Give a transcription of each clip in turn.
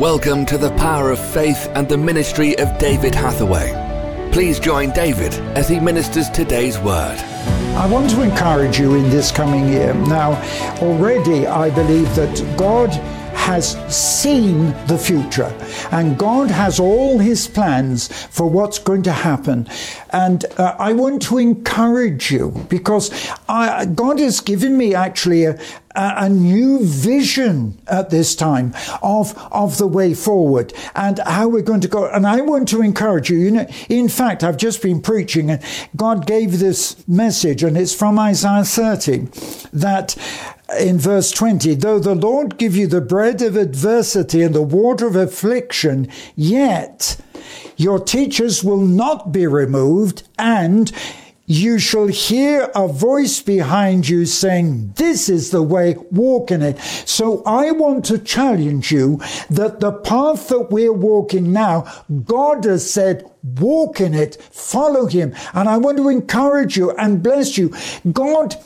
Welcome to the power of faith and the ministry of David Hathaway. Please join David as he ministers today's word. I want to encourage you in this coming year. Now, already I believe that God has seen the future and God has all his plans for what's going to happen. And uh, I want to encourage you because I, God has given me actually a, a, new vision at this time of, of the way forward and how we're going to go. And I want to encourage you. You know, in fact, I've just been preaching and God gave this message and it's from Isaiah 30 that in verse 20, though the Lord give you the bread of adversity and the water of affliction, yet your teachers will not be removed, and you shall hear a voice behind you saying, This is the way, walk in it. So I want to challenge you that the path that we're walking now, God has said, walk in it, follow Him. And I want to encourage you and bless you. God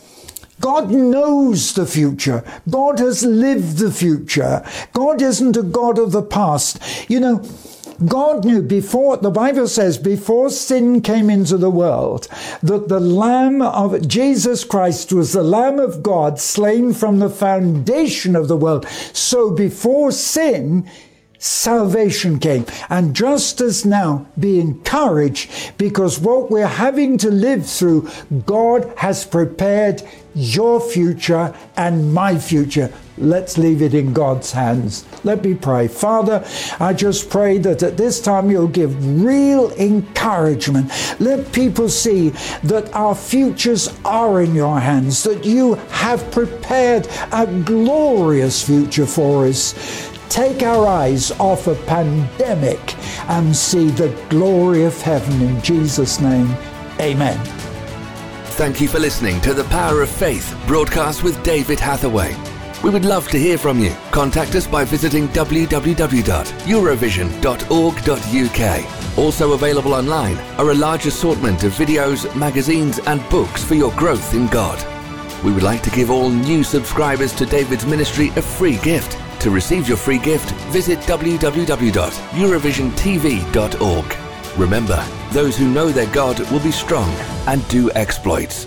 God knows the future. God has lived the future. God isn't a God of the past. You know, God knew before, the Bible says, before sin came into the world, that the Lamb of Jesus Christ was the Lamb of God slain from the foundation of the world. So before sin, salvation came. And just as now, be encouraged because what we're having to live through, God has prepared your future and my future. Let's leave it in God's hands. Let me pray. Father, I just pray that at this time you'll give real encouragement. Let people see that our futures are in your hands, that you have prepared a glorious future for us take our eyes off a pandemic and see the glory of heaven in Jesus' name. Amen. Thank you for listening to The Power of Faith broadcast with David Hathaway. We would love to hear from you. Contact us by visiting www.eurovision.org.uk. Also available online are a large assortment of videos, magazines, and books for your growth in God. We would like to give all new subscribers to David's ministry a free gift. To receive your free gift, visit www.eurovisiontv.org. Remember, those who know their God will be strong and do exploits.